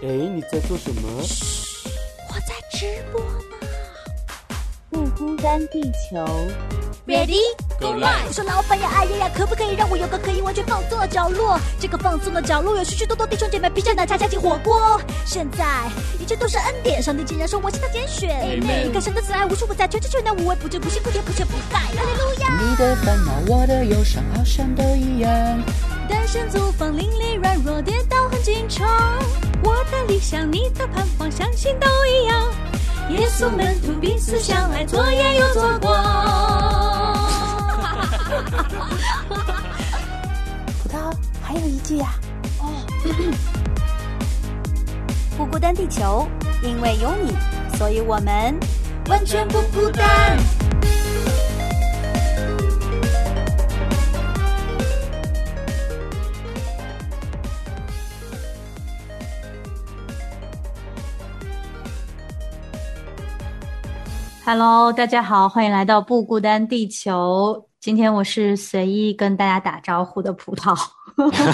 哎，你在做什么？我在直播呢。不孤单，地球。Ready go live！我说老板呀，哎呀呀，可不可以让我有个可以完全放松的角落？这个放松的角落有许许多多弟兄姐妹披着奶茶加进火锅。现在一切都是恩典，上帝竟然说我是他拣选。你看神的慈爱无处不在，全知全能无微不至，不辛不甜不缺不败。哈利路亚！你的烦恼，我的忧伤，好像都一样。单身租房，邻里软弱，跌倒很紧张。我的理想，你的盼望，相信都一样。耶稣门徒彼此相爱，左眼又左光。葡萄还有一句呀，哦，不孤单，地球，因为有你，所以我们完全不孤单。Hello，大家好，欢迎来到不孤单地球。今天我是随意跟大家打招呼的葡萄，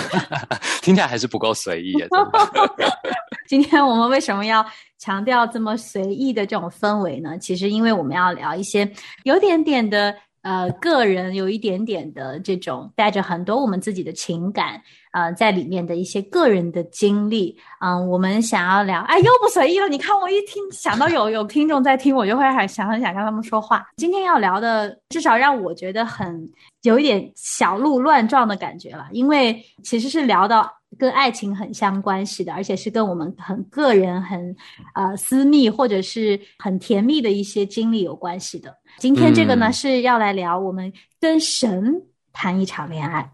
听起来还是不够随意。今天我们为什么要强调这么随意的这种氛围呢？其实因为我们要聊一些有点点的呃个人，有一点点的这种带着很多我们自己的情感。呃，在里面的一些个人的经历，嗯，我们想要聊，哎，又不随意了。你看，我一听想到有有听众在听，我就会很想很想跟他们说话。今天要聊的，至少让我觉得很有一点小鹿乱撞的感觉了，因为其实是聊到跟爱情很相关系的，而且是跟我们很个人、很呃私密或者是很甜蜜的一些经历有关系的。今天这个呢，是要来聊我们跟神谈一场恋爱。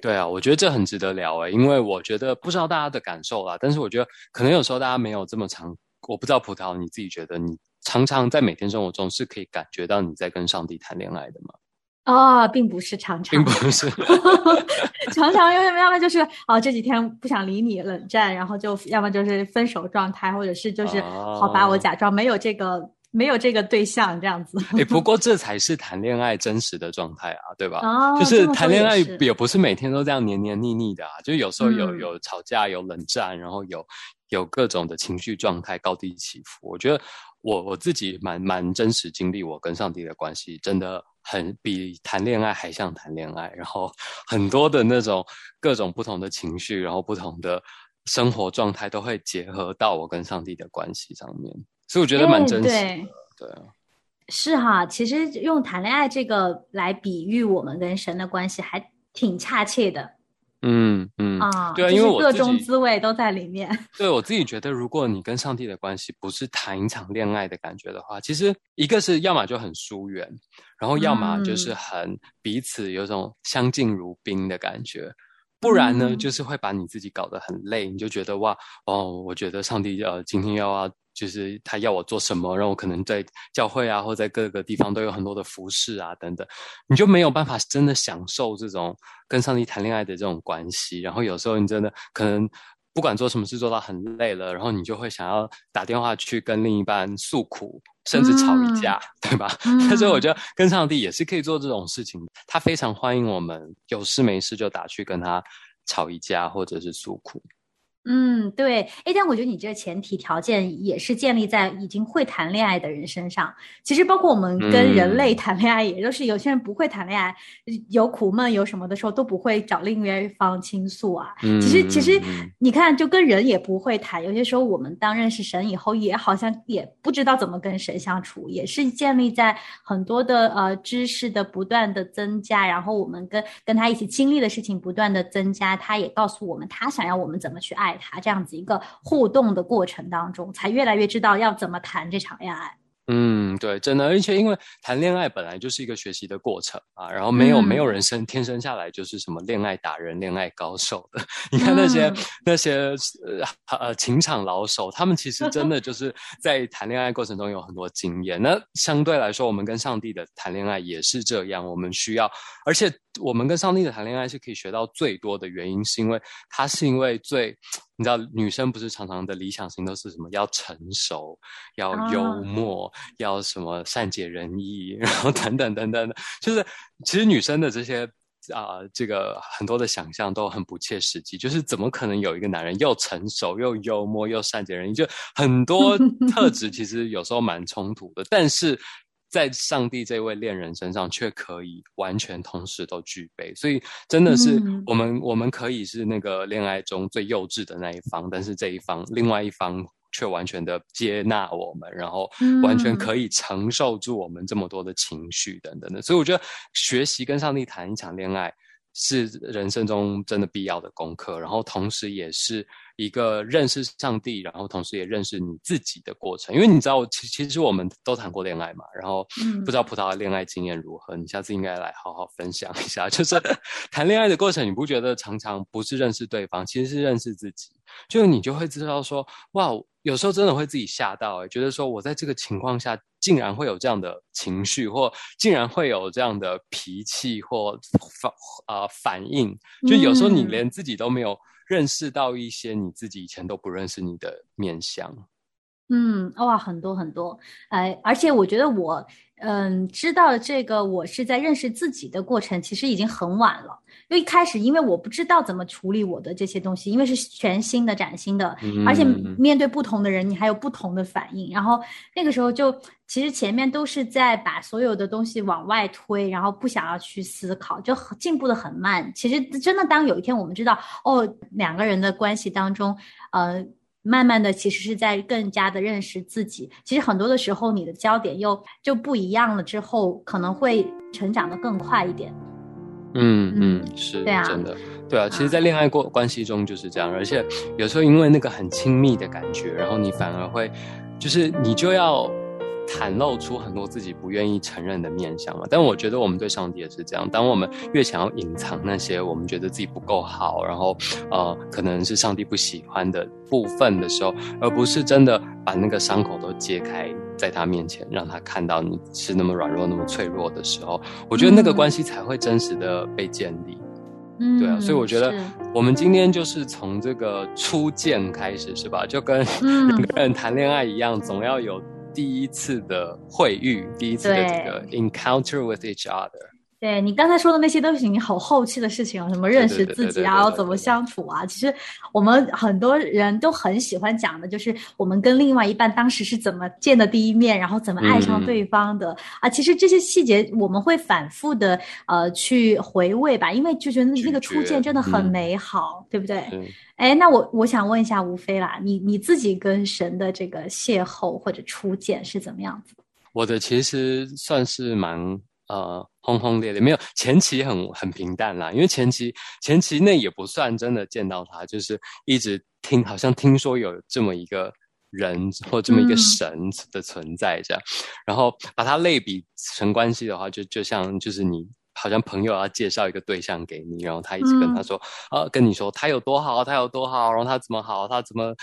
对啊，我觉得这很值得聊诶，因为我觉得不知道大家的感受啦，但是我觉得可能有时候大家没有这么长，我不知道葡萄你自己觉得你常常在每天生活中是可以感觉到你在跟上帝谈恋爱的吗？哦，并不是常常，并不是 常常，因为要么就是哦这几天不想理你冷战，然后就要么就是分手状态，或者是就是好吧，我假装没有这个。没有这个对象这样子，哎，不过这才是谈恋爱真实的状态啊，对吧？哦，就是谈恋爱也不是每天都这样黏黏腻腻的啊，就有时候有有吵架，有冷战，然后有有各种的情绪状态高低起伏。我觉得我我自己蛮蛮真实经历，我跟上帝的关系真的很比谈恋爱还像谈恋爱，然后 很多的那种各种不同的情绪，然后不同的生活状态都会结合到我跟上帝的关系上面。所以我觉得蛮真实的，对啊，是哈。其实用谈恋爱这个来比喻我们跟神的关系，还挺恰切的。嗯嗯啊，对啊，因为我各种滋味都在里面。对我自己觉得，如果你跟上帝的关系不是谈一场恋爱的感觉的话，其实一个是要么就很疏远，然后要么就是很彼此有种相敬如宾的感觉，不然呢，就是会把你自己搞得很累。你就觉得哇哦，我觉得上帝呃今天要啊。就是他要我做什么，让我可能在教会啊，或在各个地方都有很多的服饰啊等等，你就没有办法真的享受这种跟上帝谈恋爱的这种关系。然后有时候你真的可能不管做什么事做到很累了，然后你就会想要打电话去跟另一半诉苦，甚至吵一架，对吧？所以我觉得跟上帝也是可以做这种事情，他非常欢迎我们有事没事就打去跟他吵一架，或者是诉苦。嗯，对，哎，但我觉得你这个前提条件也是建立在已经会谈恋爱的人身上。其实，包括我们跟人类谈恋爱，也就是有些人不会谈恋爱，有苦闷有什么的时候都不会找另一方倾诉啊。其实，其实你看，就跟人也不会谈。有些时候，我们当认识神以后，也好像也不知道怎么跟神相处，也是建立在很多的呃知识的不断的增加，然后我们跟跟他一起经历的事情不断的增加，他也告诉我们他想要我们怎么去爱。他这样子一个互动的过程当中，才越来越知道要怎么谈这场恋爱。嗯，对，真的，而且因为谈恋爱本来就是一个学习的过程啊，然后没有没有人生天生下来就是什么恋爱达人、恋爱高手的。你看那些那些呃呃情场老手，他们其实真的就是在谈恋爱过程中有很多经验。那相对来说，我们跟上帝的谈恋爱也是这样，我们需要，而且我们跟上帝的谈恋爱是可以学到最多的原因，是因为他是因为最。你知道女生不是常常的理想型都是什么？要成熟，要幽默，要什么善解人意，然后等等等等的。就是其实女生的这些啊、这个很多的想象都很不切实际，就是怎么可能有一个男人又成熟又幽默又善解人意，就很多 特质其实有时候蛮冲突的，但是。在上帝这位恋人身上，却可以完全同时都具备，所以真的是嗯我们、我们可以是那个恋爱中最幼稚的那一方，但是这一方另外一方却完全的接纳我们，然后完全可以承受住我们这么多的情绪等等的。所以我觉得学习跟上帝谈一场恋爱。是人生中真的必要的功课，然后同时也是一个认识上帝，然后同时也认识你自己的过程。因为你知道，其其实我们都谈过恋爱嘛，然后嗯不知道葡萄的恋爱经验如何，你下次应该来好好分享一下。就是谈恋爱的过程，你不觉得常常不是认识对方，其实是认识自己，就是你就会知道说，哇，有时候真的会自己吓到、欸，觉得说我在这个情况下竟然会有这样的情绪，或竟然会有这样的脾气或反啊、反应，就有时候你嗯连自己都没有认识到一些你自己以前都不认识你的面相。嗯，哇，很多很多，哎，而且我觉得我，嗯，知道这个，我是在认识自己的过程，其实已经很晚了。因为一开始，因为我不知道怎么处理我的这些东西，因为是全新的、崭新的，而且嗯面对不同的人，你还有不同的反应。然后那个时候就，其实前面都是在把所有的东西往外推，然后不想要去思考，就很进步的很慢。其实真的，当有一天我们知道，哦，两个人的关系当中，呃。慢慢的，其实是在更加的认识自己。其实很多的时候，你的焦点又就不一样了，之后可能会成长的更快一点。嗯嗯嗯，是对啊真的，对啊。其实，在恋爱过关系中就是这样，而且有时候因为那个很亲密的感觉，然后你反而会，就是你就要袒露出很多自己不愿意承认的面相嘛。但我觉得我们对上帝也是这样，当我们越想要隐藏那些我们觉得自己不够好，然后呃，可能是上帝不喜欢的部分的时候，而不是真的把那个伤口都揭开。在他面前，让他看到你是那么软弱、那么脆弱的时候，我觉得那个关系才会真实的被建立。嗯，对啊，所以我觉得我们今天就是从这个初见开始，是吧？就跟嗯 两个人谈恋爱一样，总要有第一次的会遇，第一次的这个 encounter with each other。对你刚才说的那些都是你好后期的事情哦，什么认识自己啊，怎么相处啊。其实我们很多人都很喜欢讲的，就是我们跟另外一半当时是怎么见的第一面，然后怎么爱上对方的、啊。其实这些细节我们会反复的呃去回味吧，因为就觉得那个初见真的很美好，对不对？嗯哎，那我我想问一下吴飞啦，你你自己跟神的这个邂逅或者初见是怎么样子？我的其实算是蛮呃轰轰烈烈，没有前期很很平淡啦，因为前期前期那也不算真的见到他，就是一直听好像听说有这么一个人或这么一个嗯神的存在这样，然后把它类比成关系的话，就就像就是你。好像朋友要介绍一个对象给你，然后他一直跟他说，啊，跟你说他有多好，他有多好，然后他怎么好，他怎么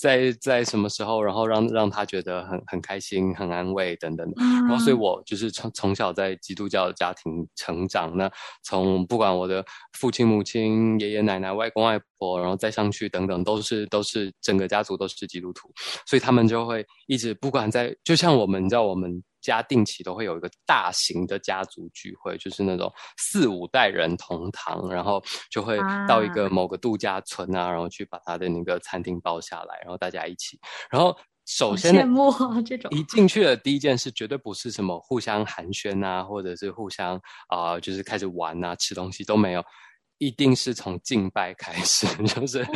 在在什么时候，然后让让他觉得很很开心、很安慰等等的。然后，所以我就是从从小在基督教的家庭成长，那从不管我的父亲、母亲、爷爷奶奶、外公外婆，然后再上去等等，都是都是整个家族都是基督徒，所以他们就会一直不管在，就像我们，你知道我们。家定期都会有一个大型的家族聚会，就是那种四五代人同堂，然后就会到一个某个度假村啊，然后去把他的那个餐厅包下来，然后大家一起。然后首先羡慕啊，这种一进去的第一件事绝对不是什么互相寒暄啊，或者是互相啊、呃，就是开始玩啊、吃东西都没有。一定是从敬拜开始，就是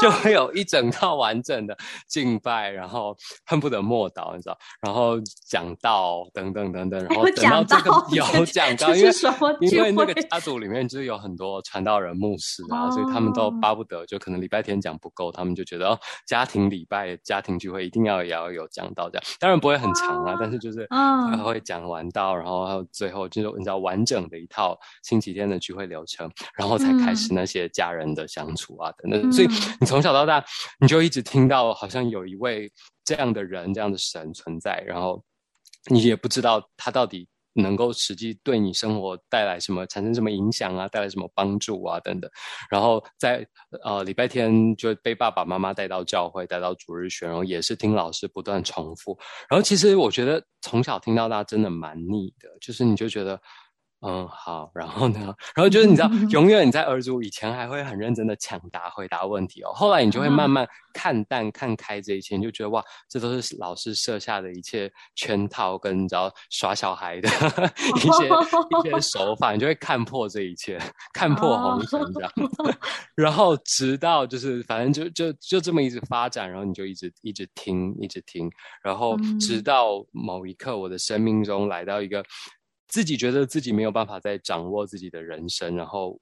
就会有一整套完整的敬拜，然后恨不得默祷，你知道，然后讲道等等等等，然后等到这个有讲道，因为因为那个家族里面就是有很多传道人、牧师啊，哦、所以他们都巴不得，就可能礼拜天讲不够，他们就觉得哦，家庭礼拜、家庭聚会一定要也要有讲道这样，当然不会很长啊，但是就是他会讲完道，然后最后就是你知道完整的一套星期天的聚会流程，然后。才开始那些家人的相处啊等等，所以你从小到大你就一直听到好像有一位这样的人、这样的神存在，然后你也不知道他到底能够实际对你生活带来什么、产生什么影响啊，带来什么帮助啊等等。然后在呃礼拜天就被爸爸妈妈带到教会，带到主日学，然后也是听老师不断重复。然后其实我觉得从小听到大真的蛮腻的，就是你就觉得。嗯，好，然后呢？然后就是你知道，永远你在儿族以前还会很认真的抢答回答问题哦，后来你就会慢慢看淡看开这一切，你就觉得哇，这都是老师设下的一切圈套跟你知道耍小孩的 一些一些手法，你就会看破这一切，看破红尘这样。然后直到就是反正就就就这么一直发展，然后你就一直一直听一直听，然后直到某一刻，我的生命中来到一个。自己觉得自己没有办法再掌握自己的人生，然后。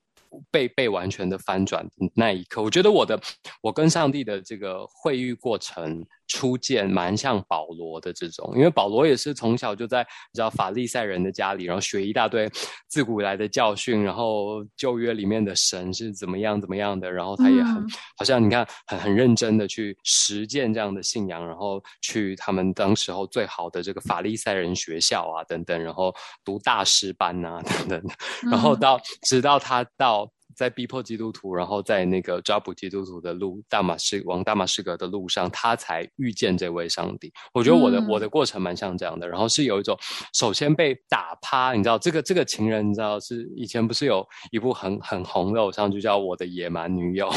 被被完全的翻转那一刻，我觉得我的我跟上帝的这个会遇过程初见蛮像保罗的这种，因为保罗也是从小就在你知道法利赛人的家里，然后学一大堆自古来的教训，然后旧约里面的神是怎么样怎么样的，然后他也很好像你看很很认真的去实践这样的信仰，然后去他们当时候最好的这个法利赛人学校啊等等，然后读大师班啊 等等，然后到直到他到。在逼迫基督徒，然后在那个抓捕基督徒的路，大马士往大马士革的路上，他才遇见这位上帝。我觉得我的我的过程蛮像这样的，然后是有一种首先被打趴，你知道这个这个情人，你知道是以前不是有一部很很红的偶像剧叫《我的野蛮女友》，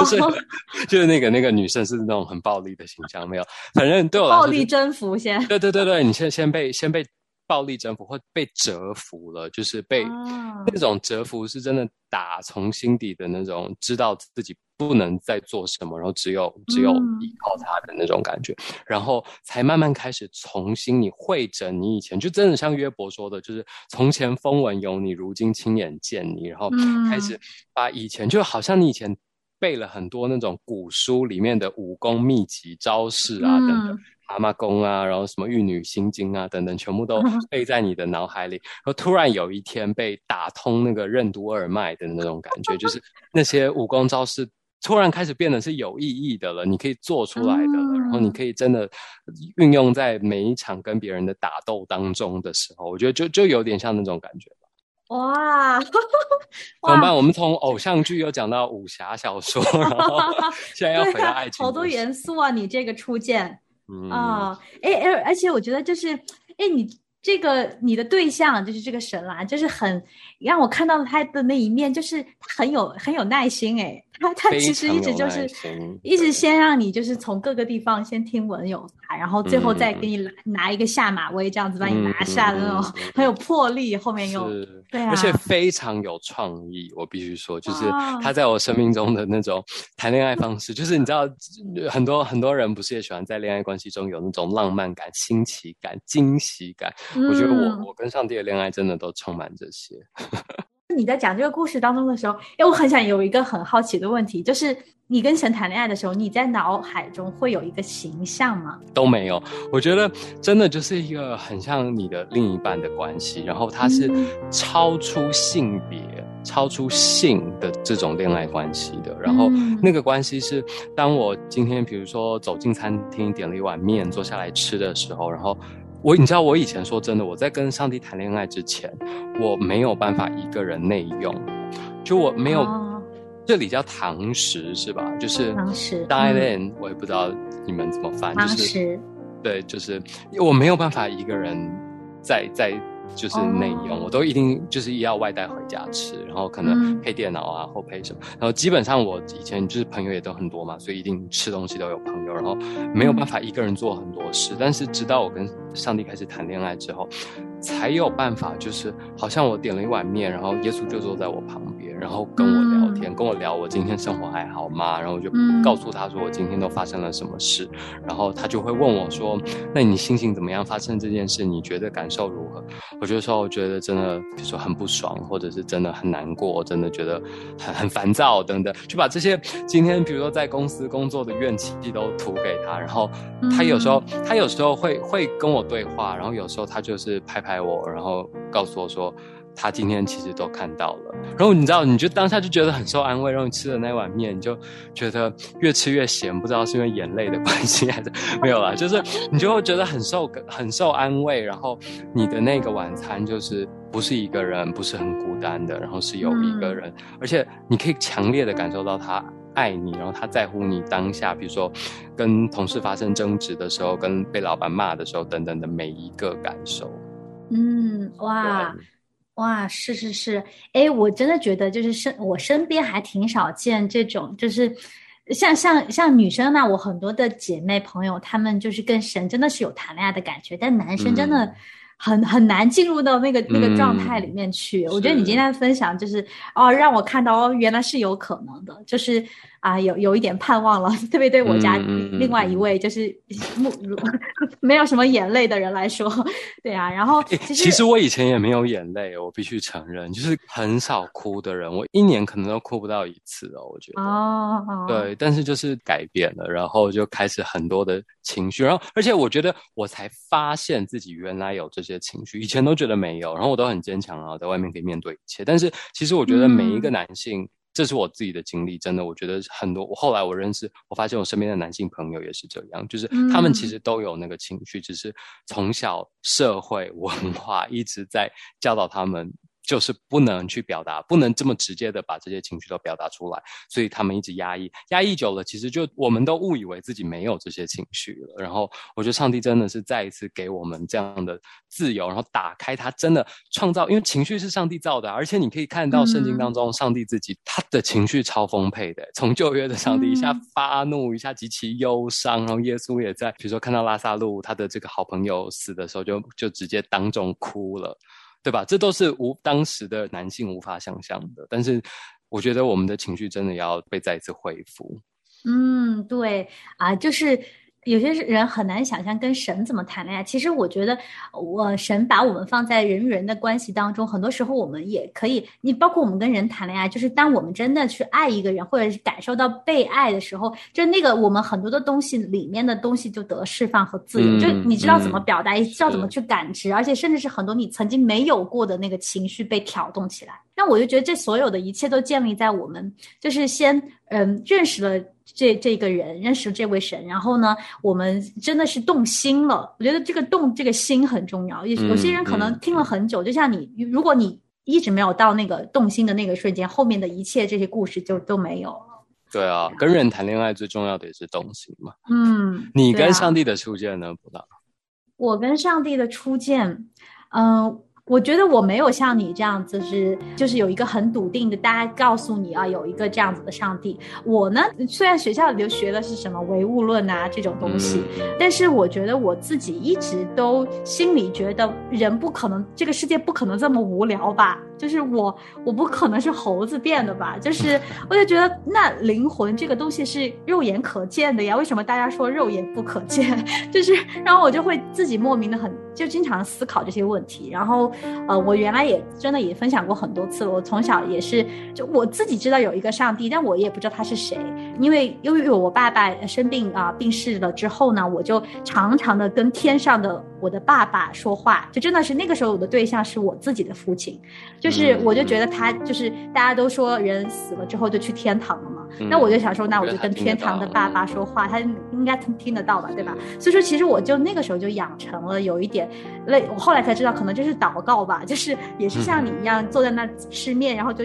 就是就是那个那个女生是那种很暴力的形象，没有，反正对我，暴力征服先，对对对对，你先先被先被。暴力征服或被折服了，就是被那种折服是真的打从心底的那种，知道自己不能再做什么，然后只有只有依靠他的那种感觉，然后才慢慢开始重新你会诊你以前，就真的像约伯说的，就是从前风闻有你，如今亲眼见你，然后开始把以前就好像你以前背了很多那种古书里面的武功秘籍招式啊等等。蛤蟆功啊，然后什么玉女心经啊，等等，全部都 背在你的脑海里。然后突然有一天被打通那个任督二脉的那种感觉，就是那些武功招式突然开始变得是有意义的了，你可以做出来的了。然后你可以真的运用在每一场跟别人的打斗当中的时候，我觉得就就有点像那种感觉吧。哇，怎么办？我们从偶像剧又讲到武侠小说，然后现在要回到爱情，好多元素啊！你这个初见。啊，哎哎，而且我觉得就是，哎，你这个你的对象就是这个神啦，就是很让我看到了他的那一面，就是他很有很有耐心，哎。他他其实一直就是一直先让你就是从各个地方先听闻有他，然后最后再给你拿拿一个下马威，这样子把你拿下的那种很有魄力。后面又对啊，而且非常有创意。我必须说，就是他在我生命中的那种谈恋爱方式，就是你知道，很多很多人不是也喜欢在恋爱关系中有那种浪漫感、新奇感、惊喜感？我觉得我我跟上帝的恋爱真的都充满这些。你在讲这个故事当中的时候，哎，我很想有一个很好奇的问题，就是你跟神谈恋爱的时候，你在脑海中会有一个形象吗？都没有，我觉得真的就是一个很像你的另一半的关系，然后它是超出性别、超出性的这种恋爱关系的，然后那个关系是，当我今天比如说走进餐厅点了一碗面，坐下来吃的时候，然后。我你知道，我以前说真的，我在跟上帝谈恋爱之前，我没有办法一个人内用，就我没有，这里叫堂食是吧？就是堂食，dine in，我也不知道你们怎么翻，就是，对，就是我没有办法一个人在在。就是内用，我都一定就是要外带回家吃，然后可能配电脑啊或配什么，然后基本上我以前就是朋友也都很多嘛，所以一定吃东西都有朋友，然后没有办法一个人做很多事。但是直到我跟上帝开始谈恋爱之后，才有办法，就是好像我点了一碗面，然后耶稣就坐在我旁边，然后跟我聊天，跟我聊我今天生活还好吗？然后我就告诉他说我今天都发生了什么事，然后他就会问我说，那你心情怎么样？发生这件事，你觉得感受如何？我觉得说，我觉得真的，比如说很不爽，或者是真的很难过，真的觉得很很烦躁等等，就把这些今天比如说在公司工作的怨气都吐给他，然后他有时候他有时候会会跟我对话，然后有时候他就是拍拍我，然后告诉我说。他今天其实都看到了，然后你知道，你就当下就觉得很受安慰。然后你吃的那碗面，你就觉得越吃越咸，不知道是因为眼泪的关系还是没有啦，就是你就会觉得很受很受安慰。然后你的那个晚餐就是不是一个人，不是很孤单的，然后是有一个人，而且你可以强烈的感受到他爱你，然后他在乎你当下，比如说跟同事发生争执的时候，跟被老板骂的时候等等的每一个感受。嗯，哇。哇，是是是，哎，我真的觉得就是身我身边还挺少见这种，就是像像像女生呢，我很多的姐妹朋友，她们就是跟神真的是有谈恋爱的感觉，但男生真的。很很难进入到那个那个状态里面去。我觉得你今天的分享就是哦，让我看到哦，原来是有可能的，就是啊，有有一点盼望了。特别对我家另外一位就是目 没有什么眼泪的人来说，对啊。然后其实我以前也没有眼泪，我必须承认，就是很少哭的人，我一年可能都哭不到一次哦。我觉得哦，对，但是就是改变了，然后就开始很多的情绪，然后而且我觉得我才发现自己原来有这些。情绪以前都觉得没有，然后我都很坚强啊，在外面可以面对一切。但是其实我觉得每一个男性，这是我自己的经历，真的，我觉得很多。我后来我认识，我发现我身边的男性朋友也是这样，就是他们其实都有那个情绪，只是从小社会文化一直在教导他们。就是不能去表达，不能这么直接的把这些情绪都表达出来，所以他们一直压抑，压抑久了，其实就我们都误以为自己没有这些情绪了。然后我觉得上帝真的是再一次给我们这样的自由，然后打开他真的创造，因为情绪是上帝造的，而且你可以看到圣经当中上帝自己他的情绪超丰沛的，从旧约的上帝一下发怒，一下极其忧伤，然后耶稣也在，比如说看到拉萨路他的这个好朋友死的时候，就就直接当众哭了。对吧？这都是无当时的男性无法想象的。但是，我觉得我们的情绪真的要被再一次恢复。嗯，对啊，就是。有些人很难想象跟神怎么谈恋爱。其实我觉得，我神把我们放在人与人的关系当中，很多时候我们也可以。你包括我们跟人谈恋爱，就是当我们真的去爱一个人，或者是感受到被爱的时候，就那个我们很多的东西里面的东西就得释放和自由。就你知道怎么表达，也知道怎么去感知，而且甚至是很多你曾经没有过的那个情绪被挑动起来。那我就觉得这所有的一切都建立在我们就是先嗯认识了。这这个人认识这位神，然后呢，我们真的是动心了。我觉得这个动这个心很重要。有有些人可能听了很久，就像你，如果你一直没有到那个动心的那个瞬间，后面的一切这些故事就都没有了。对啊，跟人谈恋爱最重要的也是动心嘛。嗯，你跟上帝的初见呢？不大。我跟上帝的初见，嗯。我觉得我没有像你这样子，是就是有一个很笃定的，大家告诉你啊，有一个这样子的上帝。我呢，虽然学校里学的是什么唯物论啊这种东西，但是我觉得我自己一直都心里觉得人不可能，这个世界不可能这么无聊吧。就是我，我不可能是猴子变的吧？就是 我就觉得那灵魂这个东西是肉眼可见的呀，为什么大家说肉眼不可见？就是然后我就会自己莫名的很，就经常思考这些问题。然后呃，我原来也真的也分享过很多次了，我从小也是，就我自己知道有一个上帝，但我也不知道他是谁，因为因为我爸爸生病啊病逝了之后呢，我就常常的跟天上的我的爸爸说话，就真的是那个时候我的对象是我自己的父亲。就是，我就觉得他就是，大家都说人死了之后就去天堂了嘛。那我就想说，那我就跟天堂的爸爸说话，他应该听听得到吧，对吧？所以说，其实我就那个时候就养成了有一点类，我后来才知道，可能就是祷告吧，就是也是像你一样坐在那吃面，然后就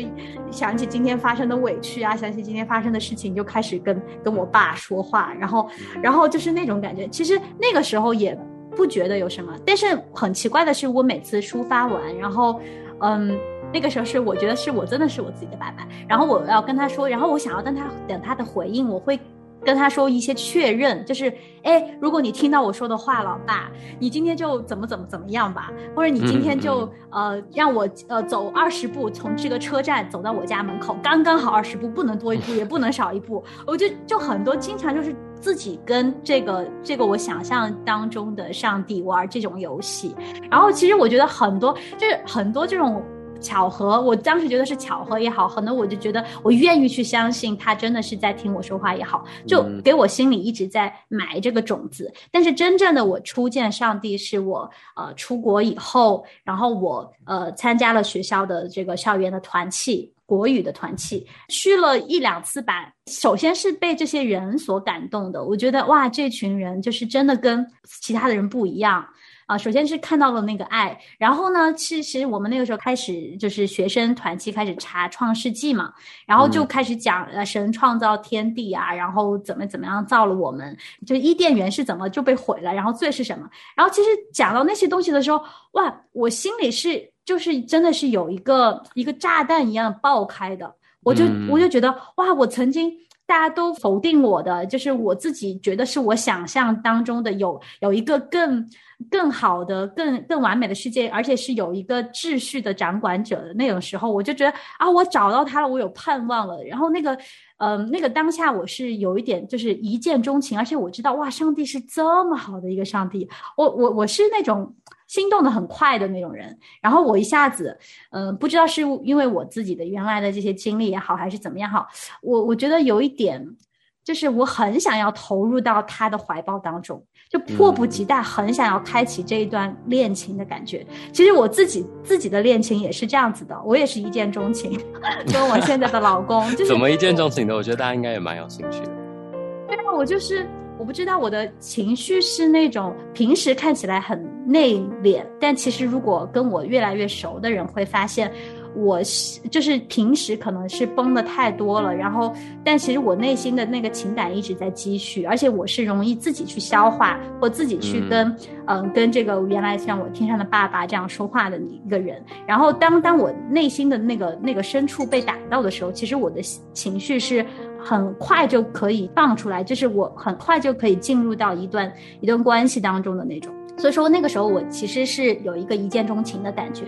想起今天发生的委屈啊，想起今天发生的事情，就开始跟跟我爸说话，然后然后就是那种感觉。其实那个时候也不觉得有什么，但是很奇怪的是，我每次抒发完，然后。嗯，那个时候是我觉得是我真的是我自己的爸爸，然后我要跟他说，然后我想要等他等他的回应，我会跟他说一些确认，就是哎，如果你听到我说的话了，爸，你今天就怎么怎么怎么样吧，或者你今天就呃让我呃走二十步从这个车站走到我家门口，刚刚好二十步，不能多一步，也不能少一步，我就就很多经常就是自己跟这个这个我想象当中的上帝玩这种游戏，然后其实我觉得很多就是很多这种巧合，我当时觉得是巧合也好，可能我就觉得我愿意去相信他真的是在听我说话也好，就给我心里一直在埋这个种子。但是真正的我初见上帝是我呃出国以后，然后我呃参加了学校的这个校园的团契。国语的团契去了一两次吧，首先是被这些人所感动的。我觉得哇，这群人就是真的跟其他的人不一样啊。首先是看到了那个爱，然后呢，其实我们那个时候开始就是学生团期开始查创世纪嘛，然后就开始讲呃神创造天地啊，然后怎么怎么样造了我们，就伊甸园是怎么就被毁了，然后罪是什么？然后其实讲到那些东西的时候，哇，我心里是。就是真的是有一个一个炸弹一样爆开的，我就我就觉得哇，我曾经。大家都否定我的，就是我自己觉得是我想象当中的有有一个更更好的、更更完美的世界，而且是有一个秩序的掌管者的那种时候，我就觉得啊，我找到他了，我有盼望了。然后那个，嗯，那个当下我是有一点就是一见钟情，而且我知道哇，上帝是这么好的一个上帝，我我我是那种。心动的很快的那种人，然后我一下子，嗯，不知道是因为我自己的原来的这些经历也好，还是怎么样好，我我觉得有一点，就是我很想要投入到他的怀抱当中，就迫不及待，很想要开启这一段恋情的感觉。其实我自己自己的恋情也是这样子的，我也是一见钟情，跟我现在的老公，就是怎么一见钟情的？我觉得大家应该也蛮有兴趣的。对啊，我就是。我不知道我的情绪是那种平时看起来很内敛，但其实如果跟我越来越熟的人会发现，我是就是平时可能是绷的太多了，然后但其实我内心的那个情感一直在积蓄，而且我是容易自己去消化或自己去跟嗯跟这个原来像我天上的爸爸这样说话的一个人，然后当当我内心的那个那个深处被打到的时候，其实我的情绪是。很快就可以放出来，就是我很快就可以进入到一段一段关系当中的那种。所以说那个时候我其实是有一个一见钟情的感觉。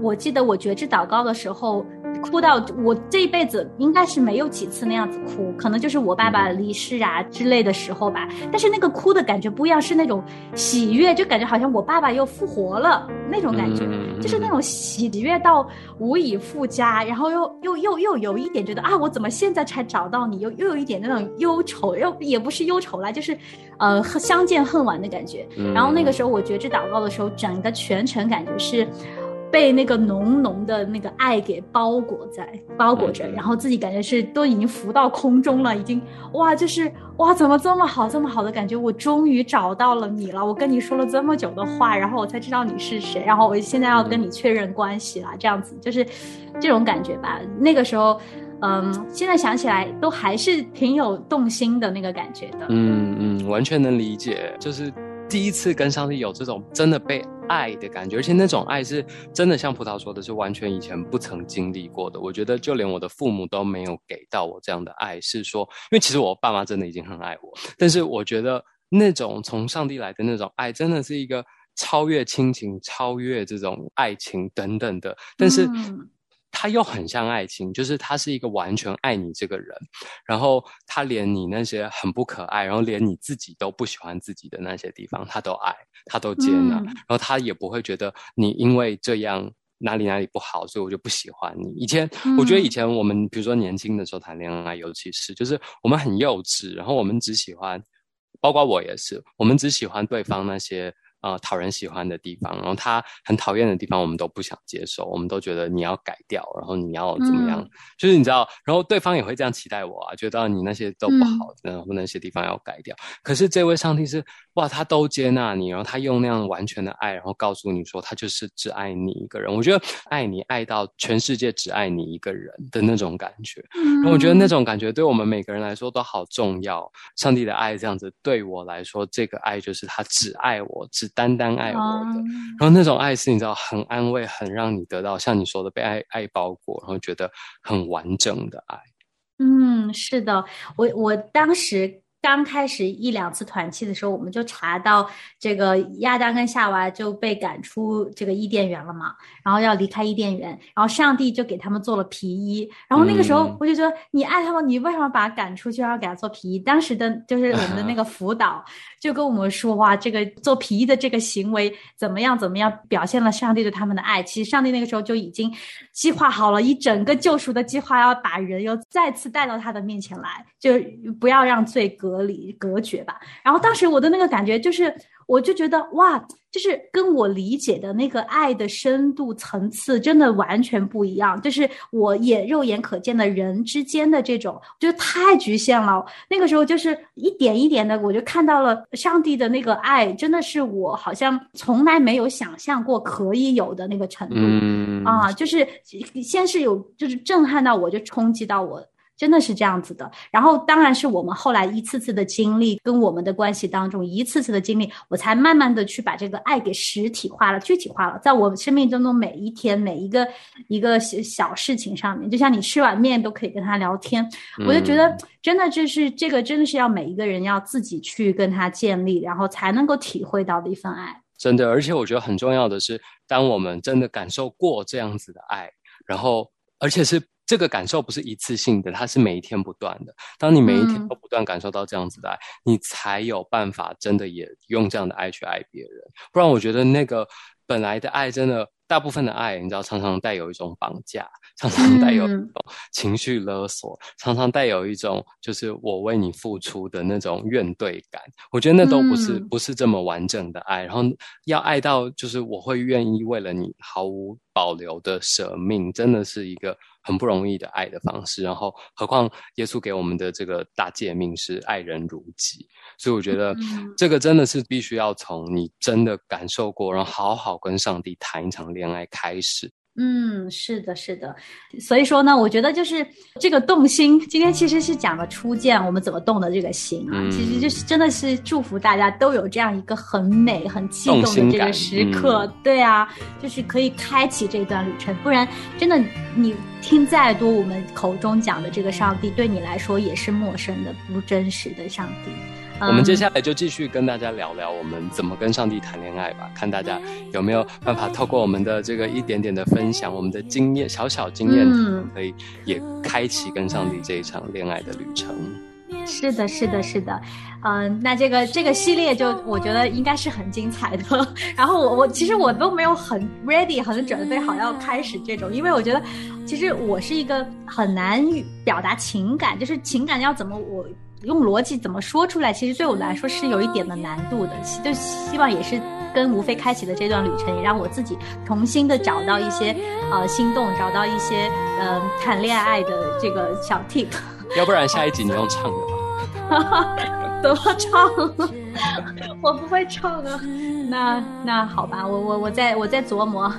我记得我觉知祷告的时候。哭到我这一辈子应该是没有几次那样子哭，可能就是我爸爸离世啊之类的时候吧。但是那个哭的感觉不一样，是那种喜悦，就感觉好像我爸爸又复活了那种感觉，就是那种喜悦到无以复加，然后又又又又有一点觉得啊，我怎么现在才找到你？又又有一点那种忧愁，又也不是忧愁啦，就是呃相见恨晚的感觉。然后那个时候我觉知祷告的时候，整个全程感觉是。被那个浓浓的那个爱给包裹在包裹着，然后自己感觉是都已经浮到空中了，已经哇，就是哇，怎么这么好，这么好的感觉？我终于找到了你了，我跟你说了这么久的话，然后我才知道你是谁，然后我现在要跟你确认关系了，这样子就是这种感觉吧。那个时候，嗯，现在想起来都还是挺有动心的那个感觉的。嗯嗯，完全能理解，就是。第一次跟上帝有这种真的被爱的感觉，而且那种爱是真的，像葡萄说的，是完全以前不曾经历过的。我觉得就连我的父母都没有给到我这样的爱，是说，因为其实我爸妈真的已经很爱我，但是我觉得那种从上帝来的那种爱，真的是一个超越亲情、超越这种爱情等等的，但是。他又很像爱情，就是他是一个完全爱你这个人，然后他连你那些很不可爱，然后连你自己都不喜欢自己的那些地方，他都爱，他都接纳，然后他也不会觉得你因为这样哪里哪里不好，所以我就不喜欢你。以前我觉得以前我们比如说年轻的时候谈恋爱，尤其是就是我们很幼稚，然后我们只喜欢，包括我也是，我们只喜欢对方那些。啊，讨人喜欢的地方，然后他很讨厌的地方，我们都不想接受，我们都觉得你要改掉，然后你要怎么样？就是你知道，然后对方也会这样期待我啊，觉得你那些都不好，然后那些地方要改掉。可是这位上帝是哇，他都接纳你，然后他用那样完全的爱，然后告诉你说，他就是只爱你一个人。我觉得爱你爱到全世界只爱你一个人的那种感觉，然后我觉得那种感觉对我们每个人来说都好重要。上帝的爱这样子对我来说，这个爱就是他只爱我，只。单单爱我的，然后那种爱是你知道很安慰，很让你得到像你说的被爱爱包裹，然后觉得很完整的爱。嗯，是的，我我当时。刚开始一两次团契的时候，我们就查到这个亚当跟夏娃就被赶出这个伊甸园了嘛，然后要离开伊甸园，然后上帝就给他们做了皮衣，然后那个时候我就说你爱他们，你为什么把他赶出去，然后给他做皮衣？当时的就是我们的那个辅导就跟我们说哇，这个做皮衣的这个行为怎么样怎么样，表现了上帝对他们的爱。其实上帝那个时候就已经计划好了一整个救赎的计划，要把人又再次带到他的面前来，就不要让罪隔。隔离隔绝吧，然后当时我的那个感觉就是，我就觉得哇，就是跟我理解的那个爱的深度层次真的完全不一样，就是我眼肉眼可见的人之间的这种，我觉得太局限了。那个时候就是一点一点的，我就看到了上帝的那个爱，真的是我好像从来没有想象过可以有的那个程度啊，就是先是有就是震撼到我，就冲击到我。真的是这样子的。然后，当然是我们后来一次次的经历，跟我们的关系当中一次次的经历，我才慢慢的去把这个爱给实体化了、具体化了，在我生命当中每一天每一个一个小事情上面，就像你吃碗面都可以跟他聊天，我就觉得真的这是这个真的是要每一个人要自己去跟他建立，然后才能够体会到的一份爱。真的，而且我觉得很重要的是，当我们真的感受过这样子的爱，然后而且是。这个感受不是一次性的，它是每一天不断的。当你每一天都不断感受到这样子的爱，你才有办法真的也用这样的爱去爱别人。不然，我觉得那个本来的爱，真的大部分的爱，你知道，常常带有一种绑架，常常带有一种情绪勒索，常常带有一种就是我为你付出的那种怨怼感。我觉得那都不是不是这么完整的爱。然后要爱到就是我会愿意为了你毫无保留的舍命，真的是一个。很不容易的爱的方式，然后何况耶稣给我们的这个大诫命是爱人如己，所以我觉得这个真的是必须要从你真的感受过，然后好好跟上帝谈一场恋爱开始。嗯，是的，是的，所以说呢，我觉得就是这个动心，今天其实是讲了初见，我们怎么动的这个心啊，其实就是真的是祝福大家都有这样一个很美、很激动的这个时刻，对啊，就是可以开启这段旅程，不然真的你听再多我们口中讲的这个上帝，对你来说也是陌生的、不真实的上帝。我们接下来就继续跟大家聊聊我们怎么跟上帝谈恋爱吧，看大家有没有办法透过我们的这个一点点的分享，我们的经验小小经验，可以也开启跟上帝这一场恋爱的旅程。是的，是的，是的，嗯，那这个这个系列就我觉得应该是很精彩的。然后我我其实我都没有很 ready 很准备好要开始这种，因为我觉得其实我是一个很难表达情感，就是情感要怎么我。用逻辑怎么说出来？其实对我来说是有一点的难度的。就希望也是跟吴飞开启的这段旅程，也让我自己重新的找到一些呃心动，找到一些呃谈恋爱的这个小 tip。要不然下一集你用唱的吧？怎么唱？我不会唱啊。那那好吧，我我我在我在琢磨。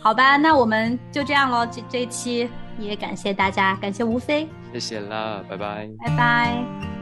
好吧，那我们就这样喽。这这一期也感谢大家，感谢吴飞，谢谢啦，拜拜，拜拜。